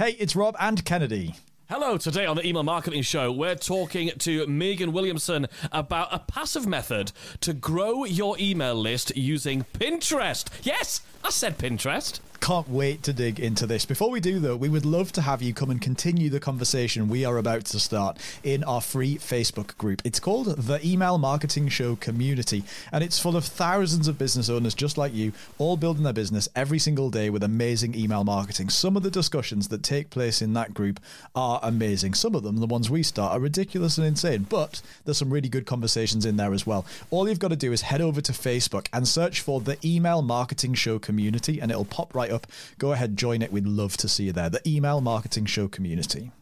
Hey, it's Rob and Kennedy. Hello, today on the Email Marketing Show, we're talking to Meagan Williamson about a passive method to grow your email list using Pinterest. Yes, I said Pinterest. Can't wait to dig into this. Before we do, though, we would love to have you come and continue the conversation we are about to start in our free Facebook group. It's called the Email Marketing Show Community, and it's full of thousands of business owners just like you, all building their business every single day with amazing email marketing. Some of the discussions that take place in that group are amazing. Some of them, the ones we start, are ridiculous and insane, but there's some really good conversations in there as well. All you've got to do is head over to Facebook and search for the Email Marketing Show Community, and it'll pop right up. Go ahead, join it. We'd love to see you there. The Email Marketing Show Community.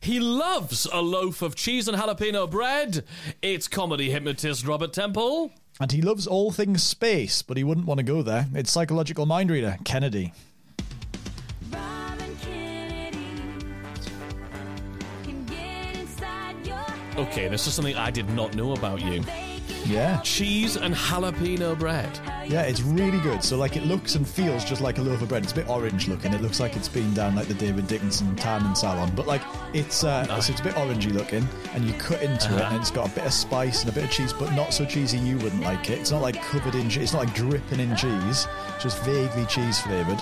He loves a loaf of cheese and jalapeno bread. It's comedy hypnotist Robert Temple. And he loves all things space, but he wouldn't want to go there. It's psychological mind reader, Kennedy. Okay, this is something I did not know about you. Yeah. Cheese and jalapeno bread. Yeah, it's really good. So, like, it looks and feels just like a loaf of bread. It's a bit orange looking. It looks like it's been down like the David Dickinson tan and salon. But, like, it's uh, so it's a bit orangey looking, and you cut into it, and it's got a bit of spice and a bit of cheese, but not so cheesy you wouldn't like it. It's not like covered in cheese. It's not like dripping in cheese. Just vaguely cheese flavored.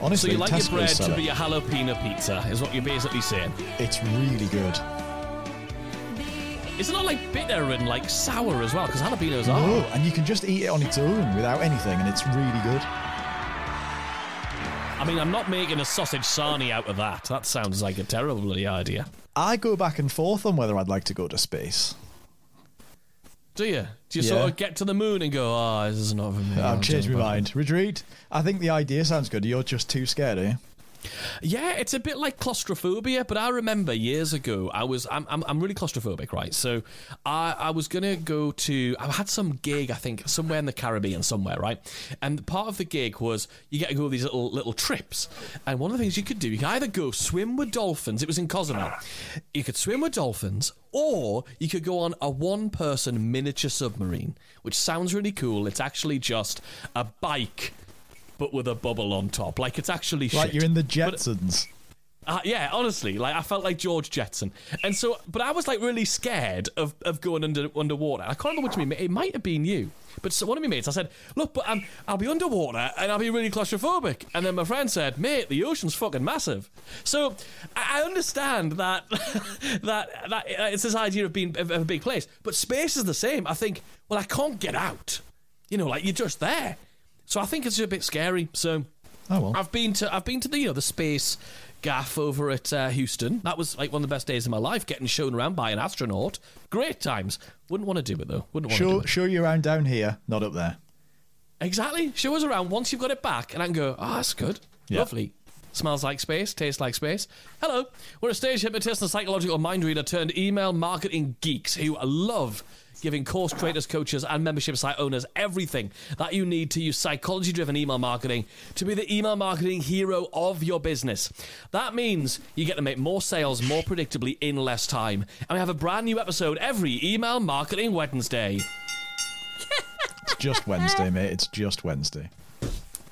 Honestly, So you like Tesco's your bread to be a jalapeno pizza, is what you're basically saying. It's really good. Is it not like bitter and like sour as well? Because jalapenos are. Oh, and you can just eat it on its own without anything, and it's really good. I mean, I'm not making a sausage sarnie out of that. That sounds like a terrible bloody idea. I go back and forth on whether I'd like to go to space. Do you? Do you Yeah. sort of get to the moon and go, oh, this is not for me? I've changed my mind. Retreat. I think the idea sounds good. You're just too scared, eh? Yeah, it's a bit like claustrophobia, but I remember years ago I was I'm I'm, I'm really claustrophobic, right? So I I was gonna go to I had some gig I think somewhere in the Caribbean somewhere, right? And part of the gig was you get to go these little little trips, and one of the things you could do you could either go swim with dolphins. It was in Cozumel. You could swim with dolphins, or you could go on a one person miniature submarine, which sounds really cool. It's actually just a bike. But with a bubble on top, like it's actually Like shit. you're in the But- Jetsons. uh, yeah, honestly, like I felt like George Jetson, and so, but I was like really scared of, of going under underwater. I can't remember which of me. It might have been you, but so one of my mates. I said, "Look, but um, I'll be underwater and I'll be really claustrophobic." And then my friend said, "Mate, the ocean's fucking massive." So I I understand that that that uh, it's this idea of being of, of a big place, but space is the same. I think, well, I can't get out. You know, like you're just there. So I think it's a bit scary. So. Oh well. I've been to I've been to the you know the space gaff over at uh, Houston. That was like one of the best days of my life, getting shown around by an astronaut. Great times. Wouldn't want to do it though. Wouldn't want to do Show, you around down here, not up there. Exactly. Show us around once you've got it back, and I can go. Oh, that's good. Yeah. Lovely. Smells like space, tastes like space. Hello, we're a stage hypnotist and psychological mind reader turned email marketing geeks who love giving course creators, coaches, and membership site owners everything that you need to use psychology driven email marketing to be the email marketing hero of your business. That means you get to make more sales more predictably in less time. And we have a brand new episode every email marketing Wednesday. It's just Wednesday, mate. It's just Wednesday.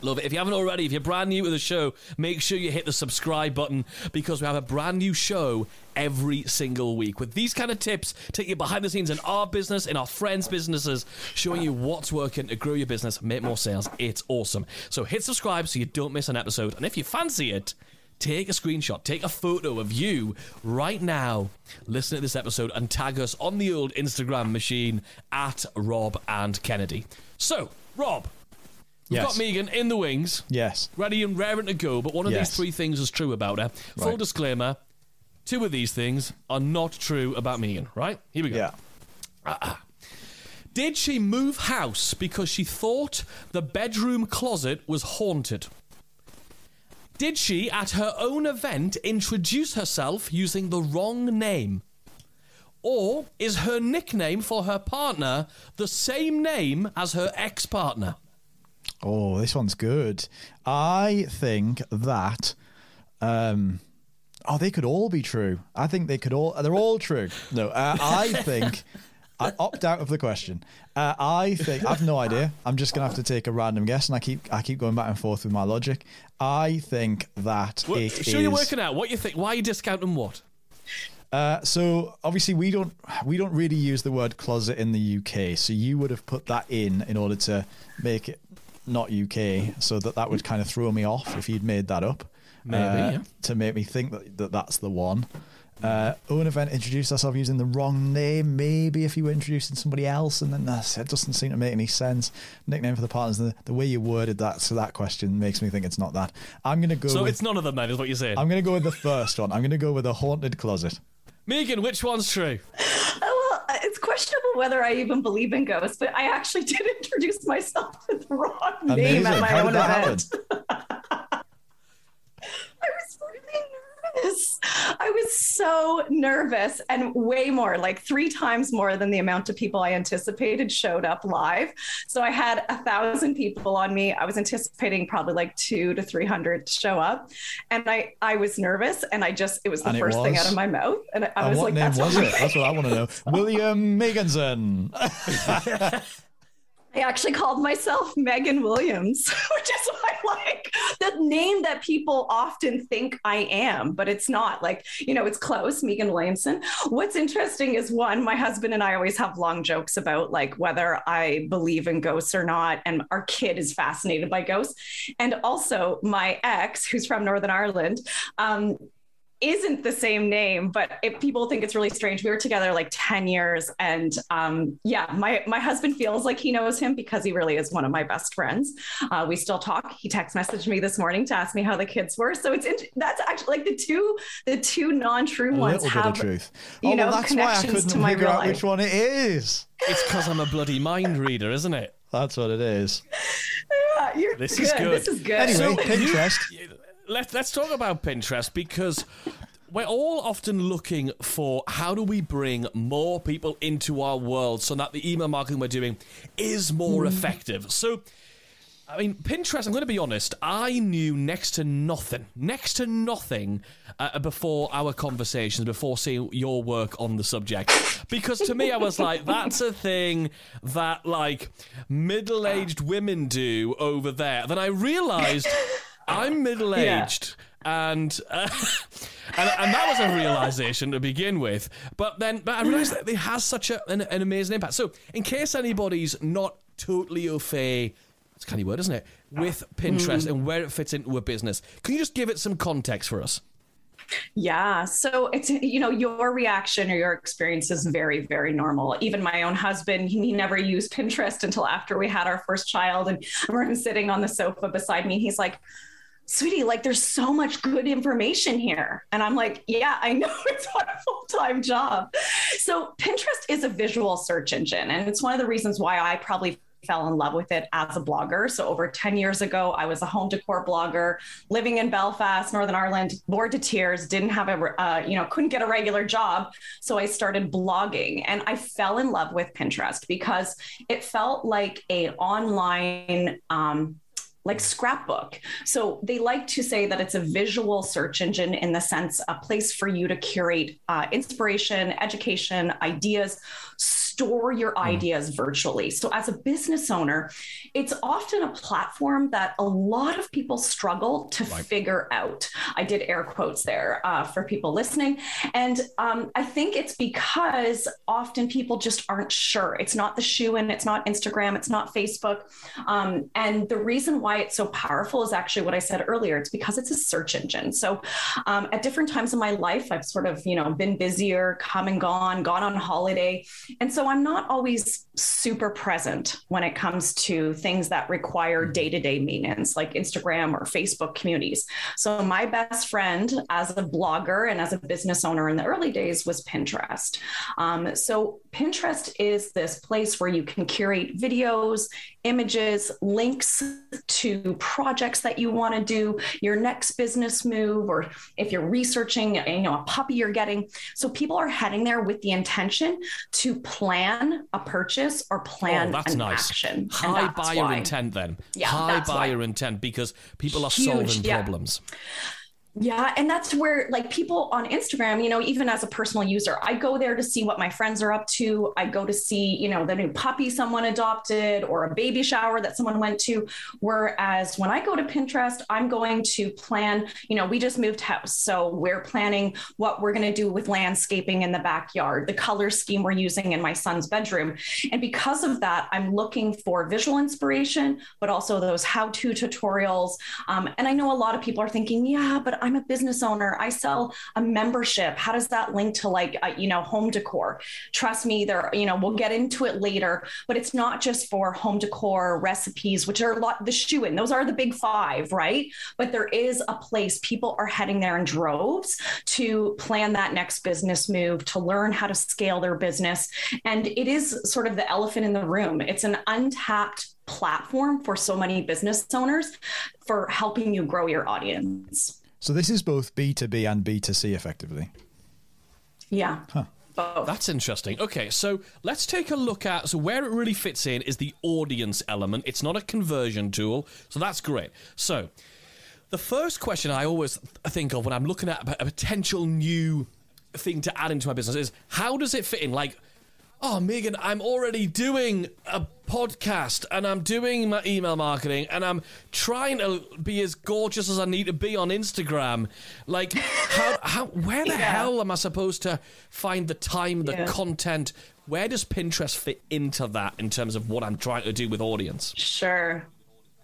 Love it. If you haven't already, if you're brand new to the show, make sure you hit the subscribe button because we have a brand new show every single week with these kind of tips, take you behind the scenes in our business, in our friends' businesses, showing you what's working to grow your business, make more sales. It's awesome. So hit subscribe so you don't miss an episode. And if you fancy it, take a screenshot, take a photo of you right now, listen to this episode, and tag us on the old Instagram machine at Rob and Kennedy. So, Rob, we've Yes. got Meagan in the wings Yes. ready and raring to go. But one of Yes. these three things is true about her. Full Right. disclaimer: two of these things are not true about Meagan. Right? Here we go. Yeah. Ah, ah. Did she move house because she thought the bedroom closet was haunted? Did she, at her own event, introduce herself using the wrong name? Or is her nickname for her partner the same name as her ex partner? Oh, this one's good. I think that. Um, oh, they could all be true. I think they could all. They're all true. No, uh, I think. I opt out of the question. Uh, I think I've no idea. I'm just gonna have to take a random guess, and I keep I keep going back and forth with my logic. I think that What, it sure, you're working out what you think. Why are you discounting what? Uh, so obviously we don't we don't really use the word closet in the UK. So you would have put that in in order to make it not UK, so that that would kind of throw me off if you'd made that up. Maybe, uh, yeah. to make me think that, that that's the one. Uh, own event introduced ourselves using the wrong name. Maybe if you were introducing somebody else, and then that's, it doesn't seem to make any sense. Nickname for the partners. The, the way you worded that to that question makes me think it's not that. I'm going to go. So with, it's none of them, then, is what you're saying. I'm going to go with the first one. I'm going to go with the haunted closet. Meagan, which one's true? Uh, well, uh, it's questionable whether I even believe in ghosts, but I actually did introduce myself with the wrong name at my How own event. I was really nervous. I was so nervous, and way more, like three times more than the amount of people I anticipated showed up live. So I had a thousand people on me. I was anticipating probably like two to three hundred to show up, and I I was nervous, and I just it was the And first thing out of my mouth, and I, I And was what like, name "That's was it? That's what I want to know. William Meganson. I actually called myself Megan Williams, which is why like the name that people often think I am, but it's not. Like, you know, it's close, Meagan Williamson. What's interesting is one, my husband and I always have long jokes about like whether I believe in ghosts or not. And our kid is fascinated by ghosts. And also my ex, who's from Northern Ireland, um, isn't the same name, but if people think it's really strange. We were together like 10 years. And um, yeah, my, my husband feels like he knows him because he really is one of my best friends. Uh, we still talk. He text messaged me this morning to ask me how the kids were. So it's, int- that's actually like the two, the two non-true A ones little bit of have, truth. you oh, know, well, that's why I connections couldn't to my figure real out life. which one it is. It's because I'm a bloody mind reader, isn't it? That's what it is. Yeah, you're This good. is good. This is good. Anyway, So- Pinterest. Let's let's talk about Pinterest because we're all often looking for how do we bring more people into our world so that the email marketing we're doing is more effective. So I mean, Pinterest, I'm going to be honest, I knew next to nothing, next to nothing uh, before our conversations, before seeing your work on the subject. Because to me, I was like, that's a thing that, like, middle aged women do over there. Then I realized I'm middle aged. And, uh, and and that was a realization to begin with. But then, but I realized that it has such a, an, an amazing impact. So, in case anybody's not totally au fait it's a canny word, isn't it? With Pinterest and where it fits into a business. Can you just give it some context for us? Yeah. So it's, you know, your reaction or your experience is very, very normal. Even my own husband, he, never used Pinterest until after we had our first child. And I remember him sitting on the sofa beside me. And he's like, sweetie, like there's so much good information here. And I'm like, yeah, I know it's my full time job. So Pinterest is a visual search engine. And it's one of the reasons why I probably fell in love with it as a blogger. So over 10 years ago, I was a home decor blogger living in Belfast, Northern Ireland, bored to tears, didn't have a, uh, you know, couldn't get a regular job. So I started blogging and I fell in love with Pinterest because it felt like a online, um, like scrapbook. So they like to say that it's a visual search engine in the sense a place for you to curate uh, inspiration, education, ideas, store your ideas virtually. So as a business owner, it's often a platform that a lot of people struggle to figure out. I did air quotes there uh, for people listening. And um, I think it's because often people just aren't sure. It's not the shoe in, it's not Instagram, it's not Facebook. Um, and the reason why it's so powerful is actually what I said earlier. It's because it's a search engine. So um, at different times in my life, I've sort of, you know, been busier, come and gone, gone on holiday. And so I'm not always super present when it comes to things that require day to day maintenance, like Instagram or Facebook communities. So, my best friend as a blogger and as a business owner in the early days was Pinterest. Um, so, Pinterest is this place where you can curate videos, images, links to projects that you want to do, your next business move, or if you're researching, you know, a puppy you're getting. So people are heading there with the intention to plan a purchase or plan oh, that's an nice. action. High buyer why. intent, then. Yeah, High that's why. buyer intent because people are Huge, solving yeah. problems. Yeah, and that's where like people on Instagram, you know, even as a personal user, I go there to see what my friends are up to. I go to see, you know, the new puppy someone adopted or a baby shower that someone went to. Whereas when I go to Pinterest, I'm going to plan, you know, we just moved house. So we're planning what we're going to do with landscaping in the backyard, the color scheme we're using in my son's bedroom. And because of that, I'm looking for visual inspiration, but also those how to tutorials. Um, and I know a lot of people are thinking, yeah, but I'm a business owner. I sell a membership. How does that link to like, uh, you know, home decor? Trust me, there, you know, we'll get into it later, but it's not just for home decor recipes, which are a lot, the shoe in, those are the big five, right? But there is a place people are heading there in droves to plan that next business move, to learn how to scale their business. And it is sort of the elephant in the room. It's an untapped platform for so many business owners for helping you grow your audience. So this is both B2B and B2C effectively. Yeah. Huh. Both. That's interesting. Okay, so let's take a look at so where it really fits in is the audience element. It's not a conversion tool, so that's great. So the first question I always think of when I'm looking at a potential new thing to add into my business is how does it fit in? Like oh, Meagan, I'm already doing a podcast and I'm doing my email marketing and I'm trying to be as gorgeous as I need to be on Instagram. Like, how, how where the yeah. hell am I supposed to find the time, the yeah. content? Where does Pinterest fit into that in terms of what I'm trying to do with audience? Sure.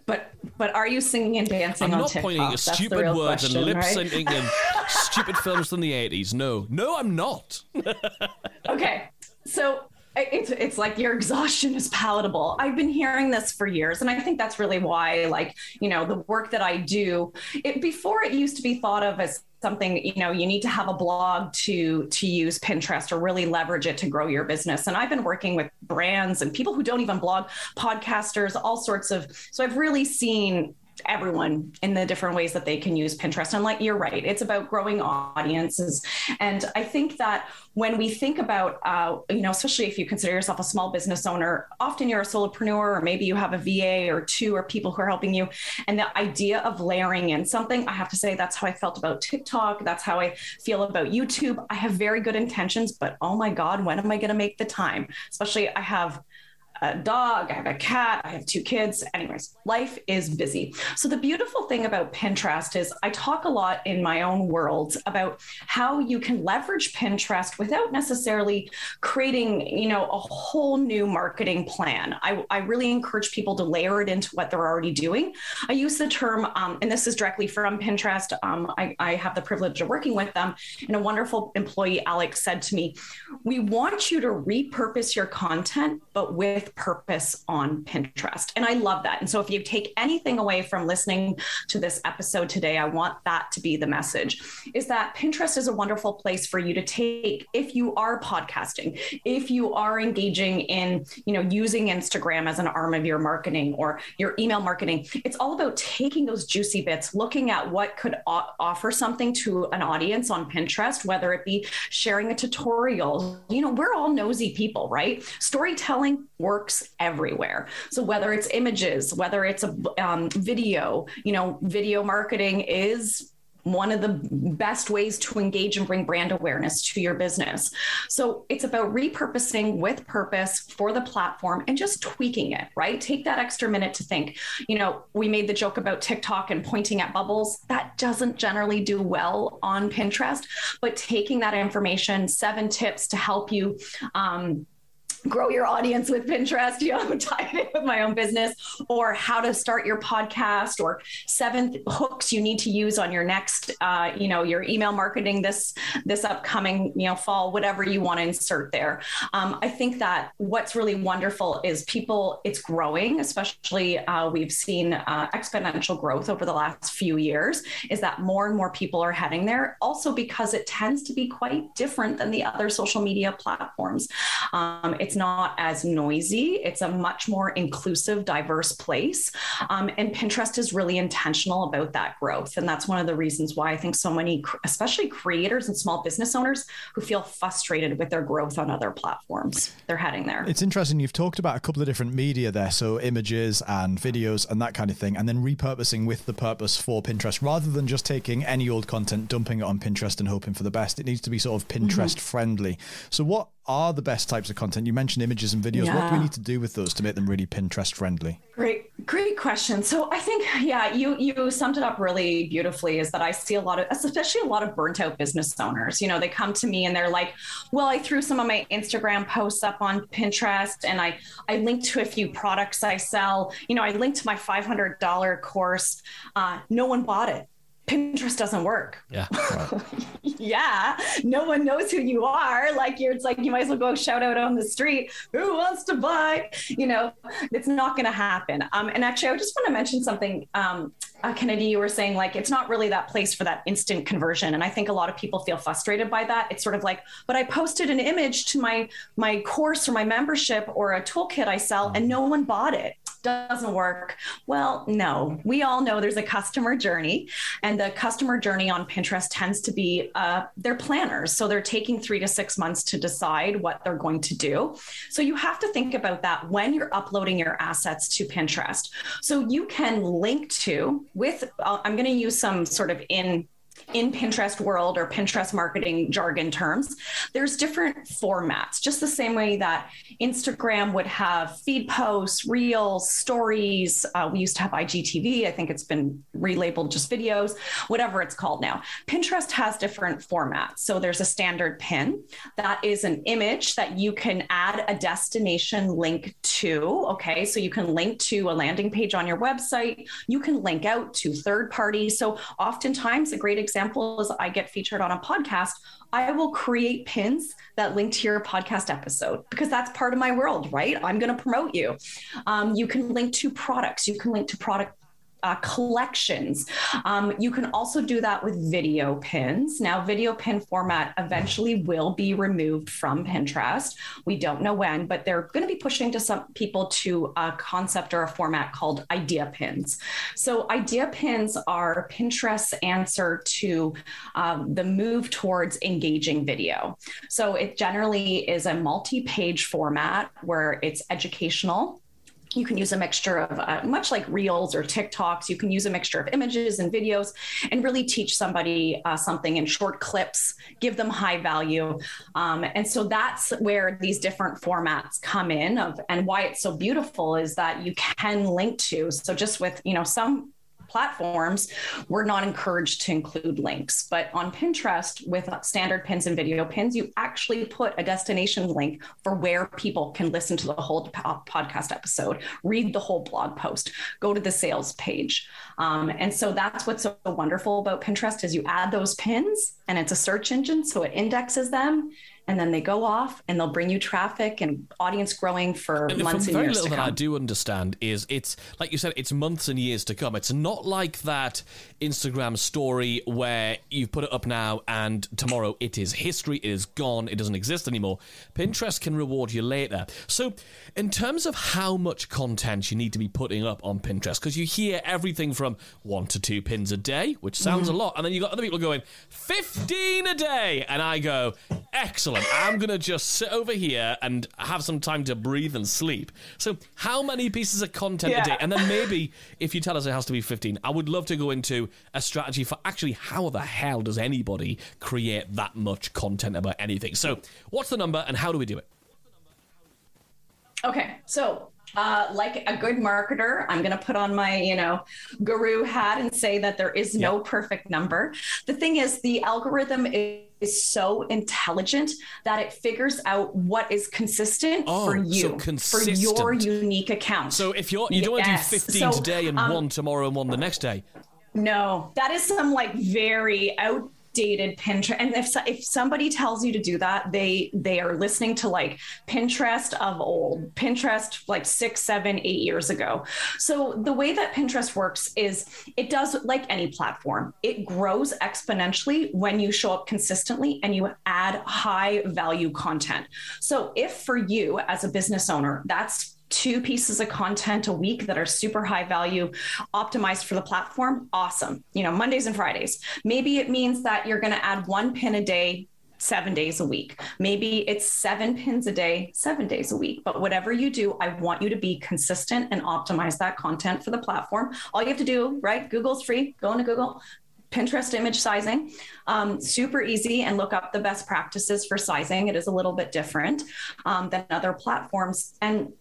But but are you singing and dancing I'm not TikTok? pointing at stupid words question, and lip syncing right? and stupid films from the 80s. No, no, I'm not. okay, so it's it's like your exhaustion is palatable. I've been hearing this for years, and I think that's really why, like you know, the work that I do, it before it used to be thought of as something you know you need to have a blog to to use pinterest or really leverage it to grow your business and i've been working with brands and people who don't even blog podcasters all sorts of so i've really seen everyone in the different ways that they can use Pinterest. And like you're right, it's about growing audiences. And I think that when we think about, uh, you know, especially if you consider yourself a small business owner, often you're a solopreneur, or maybe you have a VA or two or people who are helping you. And the idea of layering in something, I have to say, that's how I felt about TikTok. That's how I feel about YouTube. I have very good intentions, but oh my God, when am I going to make the time? Especially, I have a dog, I have a cat, I have two kids. Anyways, life is busy. So the beautiful thing about Pinterest is I talk a lot in my own world about how you can leverage Pinterest without necessarily creating, you know, a whole new marketing plan. I, I really encourage people to layer it into what they're already doing. I use the term, um, and this is directly from Pinterest. Um, I, I have the privilege of working with them. And a wonderful employee, Alex, said to me, We want you to repurpose your content, but with purpose on Pinterest. And I love that. And so if you take anything away from listening to this episode today, I want that to be the message is that Pinterest is a wonderful place for you to take if you are podcasting, if you are engaging in, you know, using Instagram as an arm of your marketing or your email marketing. It's all about taking those juicy bits, looking at what could o- offer something to an audience on Pinterest, whether it be sharing a tutorial. You know, we're all nosy people, right? Storytelling works works everywhere. So whether it's images, whether it's a um, video, you know, video marketing is one of the best ways to engage and bring brand awareness to your business. So it's about repurposing with purpose for the platform and just tweaking it, right? Take that extra minute to think. You know, we made the joke about TikTok and pointing at bubbles. That doesn't generally do well on Pinterest, but taking that information, seven tips to help you. Um, grow your audience with Pinterest, you know, tie it with my own business, or how to start your podcast, or seven hooks you need to use on your next, uh, you know, your email marketing this this upcoming, you know, fall, whatever you want to insert there. Um, I think that what's really wonderful is people, it's growing, especially uh, we've seen uh, exponential growth over the last few years. Is that more and more people are heading there? Also because it tends to be quite different than the other social media platforms. Um, It's not as noisy. It's a much more inclusive, diverse place. Um, and Pinterest is really intentional about that growth. And that's one of the reasons why I think so many, especially creators and small business owners who feel frustrated with their growth on other platforms, they're heading there. It's interesting. You've talked about a couple of different media there. So images and videos and that kind of thing. And then repurposing with the purpose for Pinterest rather than just taking any old content, dumping it on Pinterest and hoping for the best. It needs to be sort of Pinterest mm-hmm. friendly. So, what are the best types of content? You mentioned images and videos. Yeah. What do we need to do with those to make them really Pinterest friendly? Great, great question. So I think, yeah, you you summed it up really beautifully. Is that I see a lot of, especially a lot of burnt out business owners. You know, they come to me and they're like, "Well, I threw some of my Instagram posts up on Pinterest, and I I linked to a few products I sell. You know, I linked to my five hundred dollar course. Uh, no one bought it." Pinterest doesn't work. Yeah. Right. yeah. No one knows who you are. Like you're, it's like you might as well go shout out on the street. Who wants to buy? You know, it's not going to happen. Um, and actually, I just want to mention something. Um, uh, Kennedy, you were saying like it's not really that place for that instant conversion, and I think a lot of people feel frustrated by that. It's sort of like, but I posted an image to my my course or my membership or a toolkit I sell, and no one bought it doesn't work. Well, no, we all know there's a customer journey, and the customer journey on Pinterest tends to be uh, they're planners. So they're taking three to six months to decide what they're going to do. So you have to think about that when you're uploading your assets to Pinterest. So you can link to with, uh, I'm going to use some sort of in in Pinterest world or Pinterest marketing jargon terms, there's different formats, just the same way that Instagram would have feed posts, reels, stories. Uh, we used to have IGTV. I think it's been relabeled just videos, whatever it's called now. Pinterest has different formats. So there's a standard pin that is an image that you can add a destination link to. Okay. So you can link to a landing page on your website. You can link out to third parties. So oftentimes, a great example is I get featured on a podcast, I will create pins that link to your podcast episode because that's part of my world, right? I'm going to promote you. Um, you can link to products. You can link to product uh, collections. Um, you can also do that with video pins. Now, video pin format eventually will be removed from Pinterest. We don't know when, but they're going to be pushing to some people to a concept or a format called idea pins. So, idea pins are Pinterest's answer to um, the move towards engaging video. So, it generally is a multi page format where it's educational you can use a mixture of uh, much like reels or tiktoks you can use a mixture of images and videos and really teach somebody uh, something in short clips give them high value. Um, and so that's where these different formats come in of and why it's so beautiful is that you can link to. So just with you know some platforms, we're not encouraged to include links. But on Pinterest, with standard pins and video pins, you actually put a destination link for where people can listen to the whole podcast episode, read the whole blog post, go to the sales page. Um, and so that's what's so wonderful about Pinterest is you add those pins and it's a search engine, so it indexes them and then they go off and they'll bring you traffic and audience growing for and months and years little to come. that I do understand is it's like you said, it's months and years to come. It's not like that Instagram story where you've put it up now and tomorrow it is history, it is gone, it doesn't exist anymore. Pinterest can reward you later. So, in terms of how much content you need to be putting up on Pinterest, because you hear everything from one to two pins a day, which sounds mm. a lot, and then you got other people going fifteen a day, and I go excellent I'm going to just sit over here and have some time to breathe and sleep. So, how many pieces of content yeah. a day? And then maybe if you tell us it has to be 15, I would love to go into a strategy for actually how the hell does anybody create that much content about anything? So, what's the number and how do we do it? Okay, so uh, like a good marketer, I'm going to put on my, you know, guru hat and say that there is no perfect number. The thing is, the algorithm is is so intelligent that it figures out what is consistent oh, for you so consistent. for your unique account. So if you're you don't want to do 15 so, today and um, one tomorrow and one the next day. No, that is some like very out outdated Pinterest. And if if somebody tells you to do that, they they are listening to like Pinterest of old, Pinterest like six, seven, eight years ago. So the way that Pinterest works is it does like any platform. It grows exponentially when you show up consistently and you add high value content. So if for you as a business owner, that's two pieces of content a week that are super high value, optimized for the platform, awesome. You know, Mondays and Fridays. Maybe it means that you're going to add one pin a day seven days a week. Maybe it's seven pins a day, seven days a week. But whatever you do, I want you to be consistent and optimize that content for the platform. All you have to do, right? Google's free. Go into Google. Pinterest image sizing, um, super easy, and look up the best practices for sizing. It is a little bit different um, than other platforms. And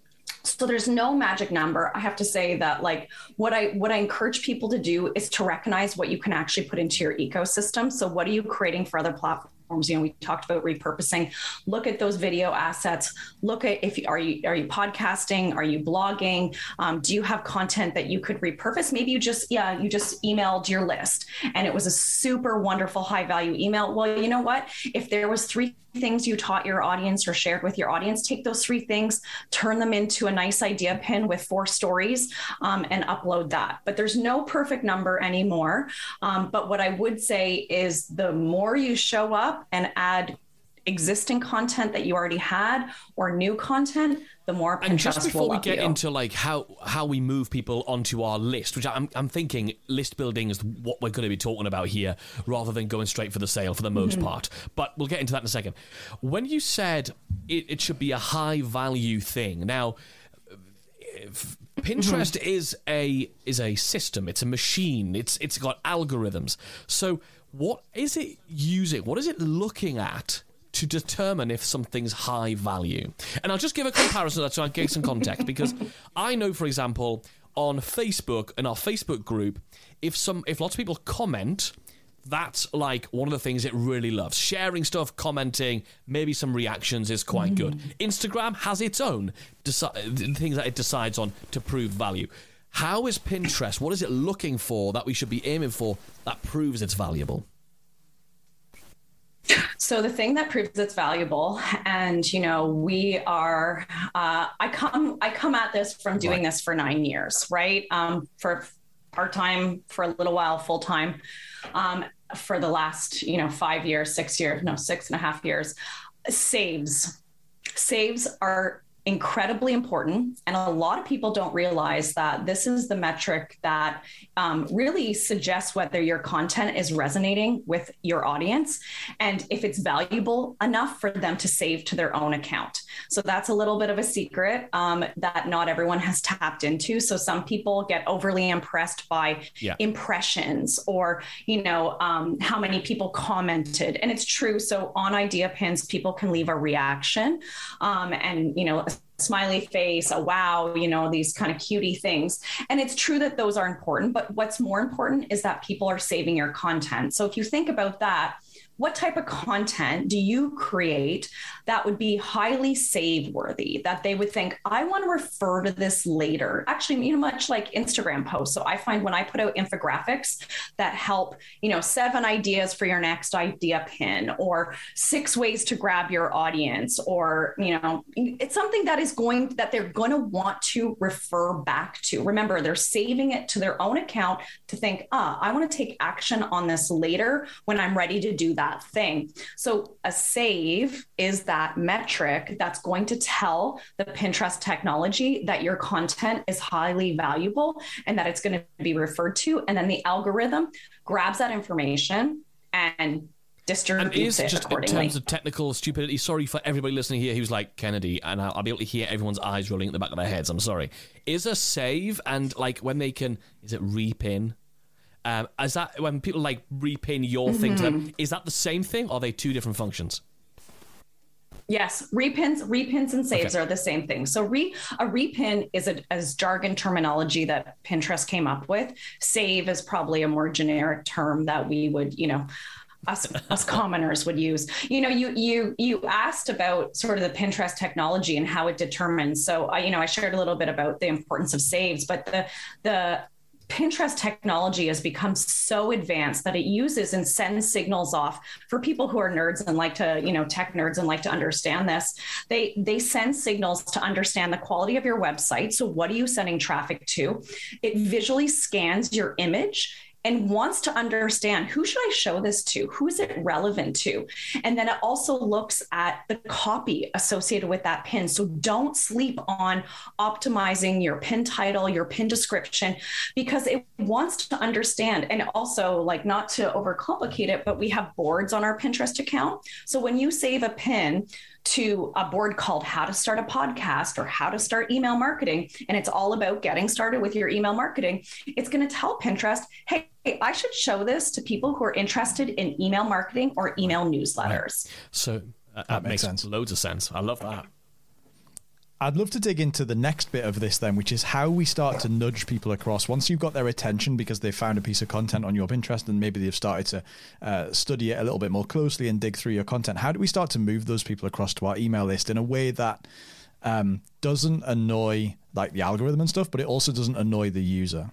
so there's no magic number. I have to say that like what i what i encourage people to do is to recognize what you can actually put into your ecosystem. So what are you creating for other platforms platforms. You know, we talked about repurposing. Look at those video assets. Look at if you are you are you podcasting? Are you blogging? Um, do you have content that you could repurpose? Maybe you just yeah you just emailed your list and it was a super wonderful high value email. Well, you know what? If there was three things you taught your audience or shared with your audience, take those three things, turn them into a nice idea pin with four stories, um, and upload that. But there's no perfect number anymore. Um, but what I would say is the more you show up and add existing content that you already had or new content, the more Pinterest and just before we get you. into like how how we move people onto our list which I'm, I'm thinking list building is what we're going to be talking about here rather than going straight for the sale for the most mm-hmm. part but we'll get into that in a second when you said it, it should be a high value thing now Pinterest mm-hmm. is a is a system. It's a machine. It's it's got algorithms. So what is it using? What is it looking at to determine if something's high value. And I'll just give a comparison so I give some context because I know, for example, on Facebook in our Facebook group, if some if lots of people comment, that's like one of the things it really loves. Sharing stuff, commenting, maybe some reactions is quite mm. good. Instagram has its own deci- things that it decides on to prove value. How is Pinterest? What is it looking for that we should be aiming for that proves it's valuable? So the thing that proves it's valuable, and you know, we are. Uh, I come. I come at this from doing right. this for nine years, right? Um, for part time, for a little while, full time, um, for the last you know five years, six years, no, six and a half years. Saves, saves are incredibly important. And a lot of people don't realize that this is the metric that um, really suggests whether your content is resonating with your audience and if it's valuable enough for them to save to their own account. So that's a little bit of a secret um, that not everyone has tapped into. So some people get overly impressed by yeah. impressions or, you know, um, how many people commented. And it's true. So on idea pins, people can leave a reaction um, and, you know, a smiley face, a wow, you know, these kind of cutie things. And it's true that those are important, but what's more important is that people are saving your content. So if you think about that, what type of content do you create that would be highly save worthy that they would think i want to refer to this later. Actually you know much like instagram posts. So i find when i put out infographics that help you know seven ideas for your next idea pin or six ways to grab your audience or you know it's something that is going that they're going to want to refer back to. Remember they're saving it to their own account to think ah i want to take action on this later when i'm ready to do that that thing. So a save is that metric that's going to tell the Pinterest technology that your content is highly valuable and that it's going to be referred to. And then the algorithm grabs that information and distributes and is, it just in terms of technical stupidity. Sorry for everybody listening here who's like Kennedy, and I'll, I'll, be able to hear everyone's eyes rolling at the back of their heads. I'm sorry. Is a save and like when they can is it repin um, is that when people like repin your mm-hmm. thing to them? Mm-hmm. Is that the same thing, or are they two different functions? Yes, repins, repins, and saves okay. are the same thing. So, re, a repin is a as jargon terminology that Pinterest came up with. Save is probably a more generic term that we would, you know, us us commoners would use. You know, you you you asked about sort of the Pinterest technology and how it determines. So, I, you know, I shared a little bit about the importance of saves, but the the Pinterest technology has become so advanced that it uses and sends signals off for people who are nerds and like to, you know, tech nerds and like to understand this. They they send signals to understand the quality of your website. So what are you sending traffic to? It visually scans your image and wants to understand who should I show this to? Who is it relevant to? And then it also looks at the copy associated with that pin. So don't sleep on optimizing your pin title, your pin description, because it wants to understand. And also, like, not to overcomplicate it, but we have boards on our Pinterest account. So when you save a pin, to a board called How to Start a Podcast or How to Start Email Marketing, and it's all about getting started with your email marketing, it's going to tell Pinterest, hey, I should show this to people who are interested in email marketing or email newsletters. So uh, that, that, makes, makes sense. loads of sense. I love that. I'd love to dig into the next bit of this then, which is how we start to nudge people across. Once you've got their attention because they've found a piece of content on your Pinterest and maybe they've started to uh, study it a little bit more closely and dig through your content, how do we start to move those people across to our email list in a way that um, doesn't annoy like the algorithm and stuff, but it also doesn't annoy the user?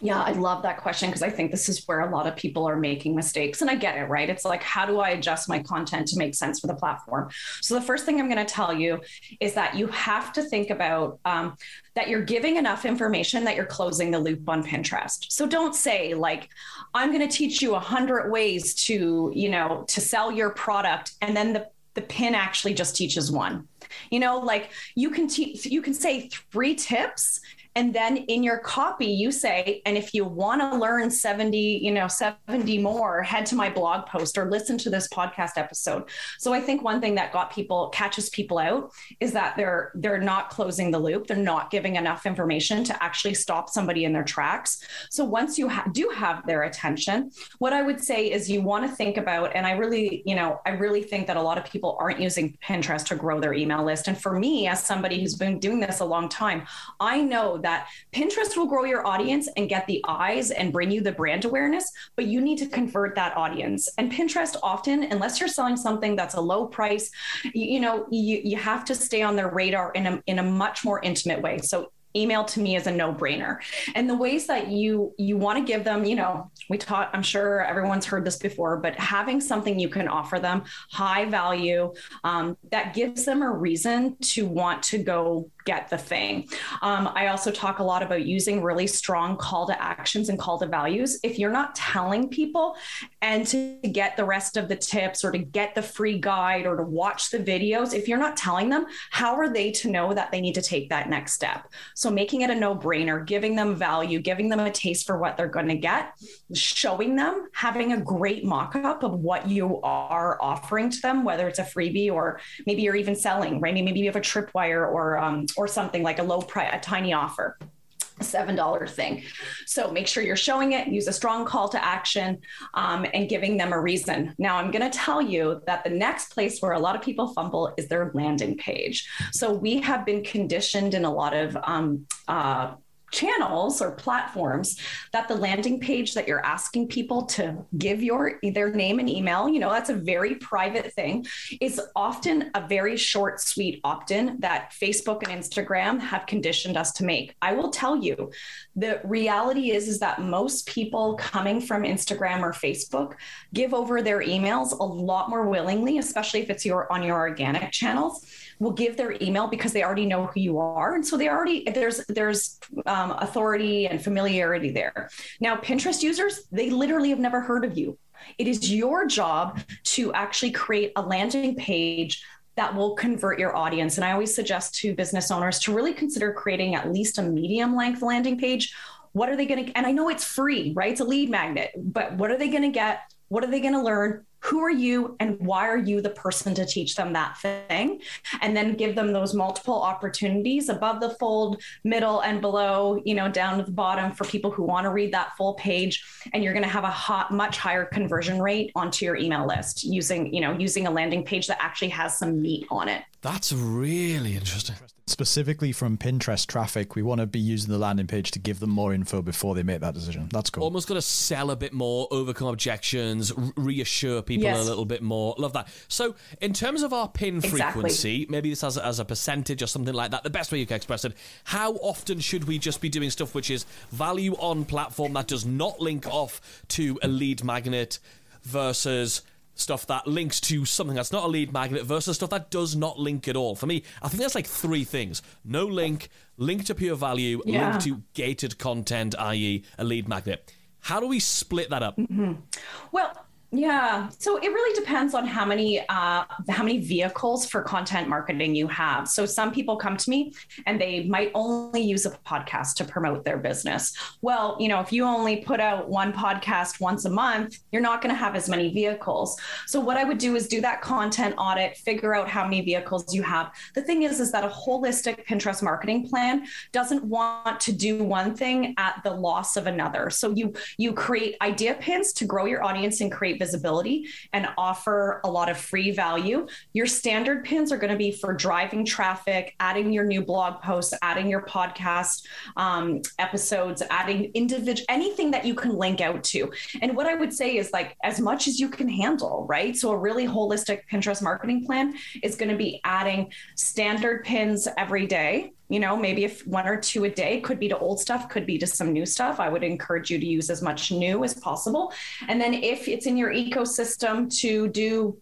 Yeah, I love that question because I think this is where a lot of people are making mistakes. And I get it, right? It's like, how do I adjust my content to make sense for the platform? So, the first thing I'm going to tell you is that you have to think about um, that you're giving enough information that you're closing the loop on Pinterest. So, don't say, like, I'm going to teach you a hundred ways to, you know, to sell your product. And then the, the pin actually just teaches one. You know, like you can teach, you can say three tips and then in your copy you say and if you want to learn 70 you know 70 more head to my blog post or listen to this podcast episode. So i think one thing that got people catches people out is that they're they're not closing the loop. They're not giving enough information to actually stop somebody in their tracks. So once you ha- do have their attention what i would say is you want to think about and i really you know i really think that a lot of people aren't using pinterest to grow their email list. And for me as somebody who's been doing this a long time i know that Pinterest will grow your audience and get the eyes and bring you the brand awareness, but you need to convert that audience. And Pinterest often, unless you're selling something that's a low price, you, you know, you, you have to stay on their radar in a, in a much more intimate way. So email to me is a no-brainer and the ways that you you want to give them you know we taught i'm sure everyone's heard this before but having something you can offer them high value um, that gives them a reason to want to go get the thing. Um, I also talk a lot about using really strong call to actions and call to values. If you're not telling people and to get the rest of the tips or to get the free guide or to watch the videos, if you're not telling them, how are they to know that they need to take that next step? So making it a no brainer, giving them value, giving them a taste for what they're going to get, showing them, having a great mock up of what you are offering to them, whether it's a freebie or maybe you're even selling, right? Maybe you have a tripwire or um, or something like a low price, a tiny offer seven dollar thing. So make sure you're showing it use a strong call to action um, and giving them a reason. Now i'm going to tell you that the next place where a lot of people fumble is their landing page. So we have been conditioned in a lot of um, uh, channels or platforms that the landing page that you're asking people to give your their name and email you know that's a very private thing. Is often a very short sweet opt-in that facebook and instagram have conditioned us to make. I will tell you the reality is is that most people coming from instagram or facebook give over their emails a lot more willingly especially if it's your on your organic channels will give their email because they already know who you are. And so they already there's there's um, authority and familiarity there. Now pinterest users they literally have never heard of you. It is your job to actually create a landing page that will convert your audience. And i always suggest to business owners to really consider creating at least a medium length landing page. What are they going to and i know it's free right? It's a lead magnet but what are they going to get? What are they going to learn who are you and why are you the person to teach them that thing? And then give them those multiple opportunities above the fold middle and below you know down to the bottom for people who want to read that full page. And you're going to have a hot, much higher conversion rate onto your email list using you know using a landing page that actually has some meat on it That's really interesting. Specifically from Pinterest traffic, we want to be using the landing page to give them more info before they make that decision. That's cool. Almost got to sell a bit more, overcome objections, r- reassure people Yes. a little bit more. Love that. So, in terms of our pin Exactly. frequency, maybe this as a, as a percentage or something like that, the best way you can express it, how often should we just be doing stuff which is value on platform that does not link off to a lead magnet versus stuff that links to something that's not a lead magnet versus stuff that does not link at all? For me, I think that's like three things no link, link to pure value, Yeah. link to gated content, i.e., a lead magnet. How do we split that up? Mm-hmm. Well, yeah. So it really depends on how many uh, how many vehicles for content marketing you have. So some people come to me and they might only use a podcast to promote their business. Well, you know, if you only put out one podcast once a month, you're not going to have as many vehicles. So what I would do is do that content audit, figure out how many vehicles you have. The thing is, is that a holistic Pinterest marketing plan doesn't want to do one thing at the loss of another. So you you create idea pins to grow your audience and create visibility and offer a lot of free value. Your standard pins are going to be for driving traffic, adding your new blog posts, adding your podcast um, episodes, adding individual anything that you can link out to. And what I would say is like as much as you can handle, right? So a really holistic Pinterest marketing plan is going to be adding standard pins every day you know maybe if one or two a day could be to old stuff could be to some new stuff. I would encourage you to use as much new as possible. And then if it's in your ecosystem to do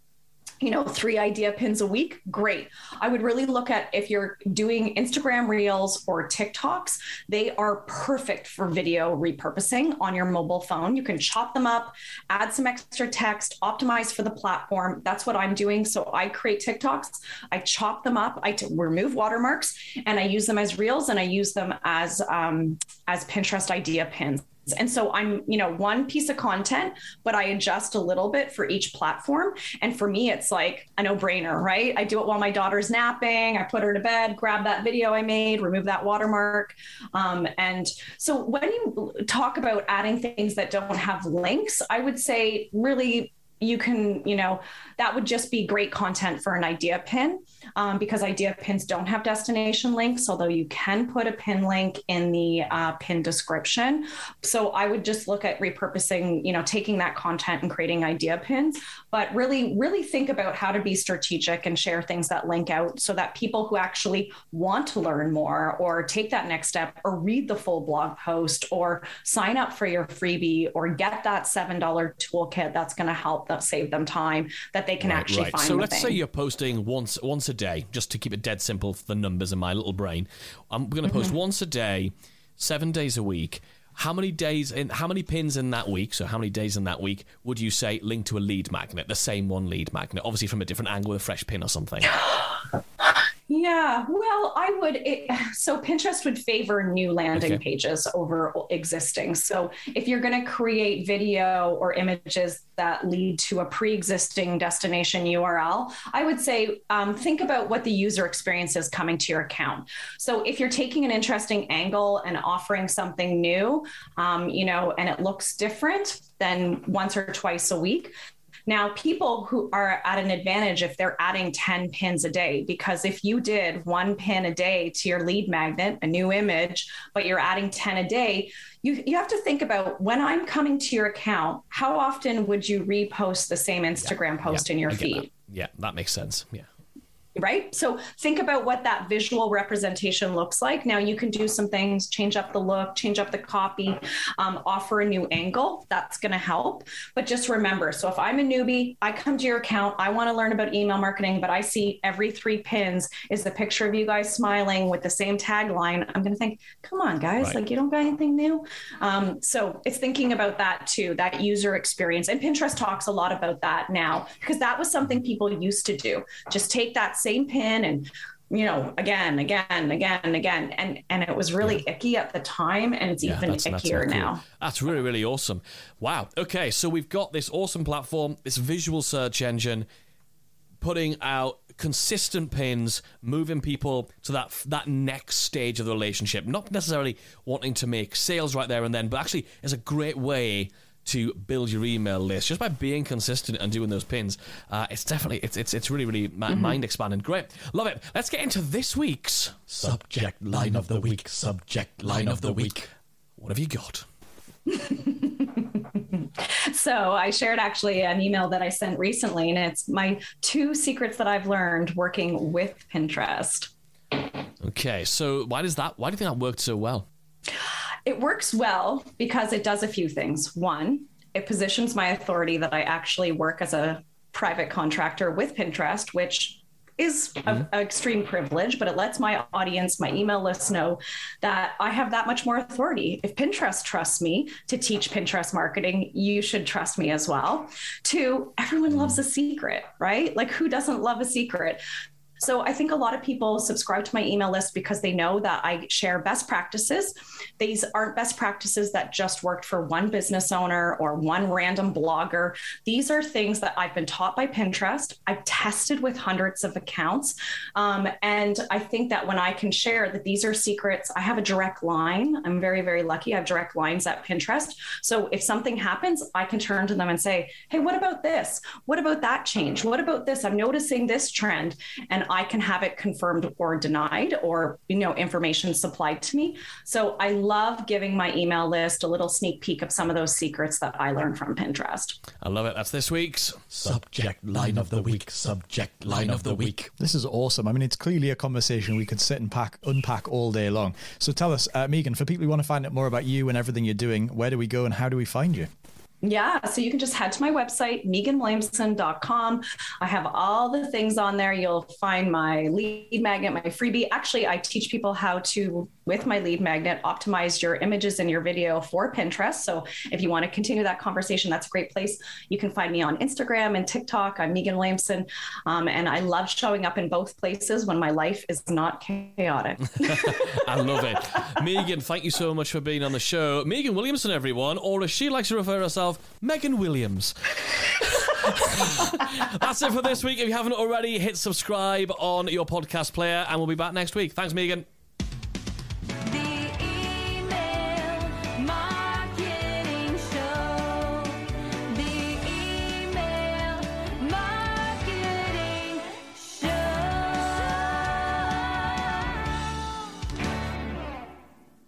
you know, three idea pins a week, great. I would really look at if you're doing Instagram reels or TikToks, they are perfect for video repurposing on your mobile phone. You can chop them up, add some extra text, optimize for the platform. That's what I'm doing. So I create TikToks, I chop them up, I t- remove watermarks, and I use them as reels and I use them as um, as Pinterest idea pins. And so I'm, you know, one piece of content, but I adjust a little bit for each platform. And for me, it's like a no brainer, right? I do it while my daughter's napping. I put her to bed, grab that video I made, remove that watermark. Um, and so when you talk about adding things that don't have links, I would say really you can, you know, that would just be great content for an idea pin um, because idea pins don't have destination links, although you can put a pin link in the uh, pin description. So I would just look at repurposing, you know, taking that content and creating idea pins, but really, really think about how to be strategic and share things that link out so that people who actually want to learn more or take that next step or read the full blog post or sign up for your freebie or get that $7 toolkit that's going to help them save them time that they can actually find So let's say you're posting once once a day, just to keep it dead simple for the numbers in my little brain. I'm going to post Mm-hmm. once a day, seven days a week. How many days in? How many pins in that week? So how many days in that week would you say link to a lead magnet, the same one lead magnet, obviously from a different angle with a fresh pin or something? Yeah, well, I would. It, so Pinterest would favor new landing Okay. pages over existing. So if you're going to create video or images that lead to a pre-existing destination URL, I would say um, think about what the user experience is coming to your account. So if you're taking an interesting angle and offering something new, um, you know, and it looks different than once or twice a week, now, people who are at an advantage if they're adding 10 pins a day, because if you did one pin a day to your lead magnet, a new image, but you're adding 10 a day, you, you have to think about when I'm coming to your account, how often would you repost the same Instagram post in your feed? that. Yeah, that makes sense. Yeah. Right? So think about what that visual representation looks like. Now you can do some things, change up the look, change up the copy, um, offer a new angle. That's going to help. But just remember so if I'm a newbie, I come to your account, I want to learn about email marketing, but I see every three pins is the picture of you guys smiling with the same tagline. I'm going to think, come on, guys, Right. like you don't got anything new. Um, so it's thinking about that too, that user experience. And Pinterest talks a lot about that now because that was something people used to do. Just take that same pin and you know again again again again and and it was really icky at the time and it's Yeah, even that's, that's ickier cool. now That's really, really awesome. Wow. Okay, so we've got this awesome platform, this visual search engine, putting out consistent pins, moving people to that that next stage of the relationship. Not necessarily wanting to make sales right there and then, but actually it's a great way to build your email list just by being consistent and doing those pins. Uh, it's definitely it's it's it's really really mm-hmm. mind expanding. Great, love it. Let's get into this week's subject line of the week. Subject line of the week. What have you got? so I shared actually an email that I sent recently, and it's my two secrets that I've learned working with Pinterest. Okay, so why does that? Why do you think that worked so well? It works well because it does a few things. One, it positions my authority that I actually work as a private contractor with Pinterest, which is mm-hmm. an extreme privilege, but it lets my audience, my email list know that I have that much more authority. If Pinterest trusts me to teach Pinterest marketing, you should trust me as well. Two, everyone loves a secret, right? Like who doesn't love a secret? So I think a lot of people subscribe to my email list because they know that I share best practices. These aren't best practices that just worked for one business owner or one random blogger. These are things that I've been taught by Pinterest. I've tested with hundreds of accounts. Um, and I think that when I can share that these are secrets, I have a direct line. I'm very, very lucky. I have direct lines at Pinterest. So if something happens, I can turn to them and say, hey, what about this? What about that change? What about this? I'm noticing this trend. And I can have it confirmed or denied or you know information supplied to me. So I love giving my email list a little sneak peek of some of those secrets that I learned from Pinterest. I love it. That's this week's subject line of the week. Subject line of the week. This is awesome. I mean, it's clearly a conversation we could sit and pack unpack all day long. So tell us, uh, Meagan, for people who want to find out more about you and everything you're doing, where do we go and how do we find you? Yeah, so you can just head to my website, meaganwilliamson.com. I have all the things on there. You'll find my lead magnet, my freebie. Actually, I teach people how to with my lead magnet, optimize your images and your video for Pinterest. So if you want to continue that conversation, that's a great place. You can find me on Instagram and TikTok. I'm Meagan Williamson. Um, and I love showing up in both places when my life is not chaotic. I love it. Meagan, thank you so much for being on the show. Meagan Williamson, everyone, or as she likes to refer herself, Megan Williams. That's it for this week. If you haven't already, hit subscribe on your podcast player, and we'll be back next week. Thanks, Meagan.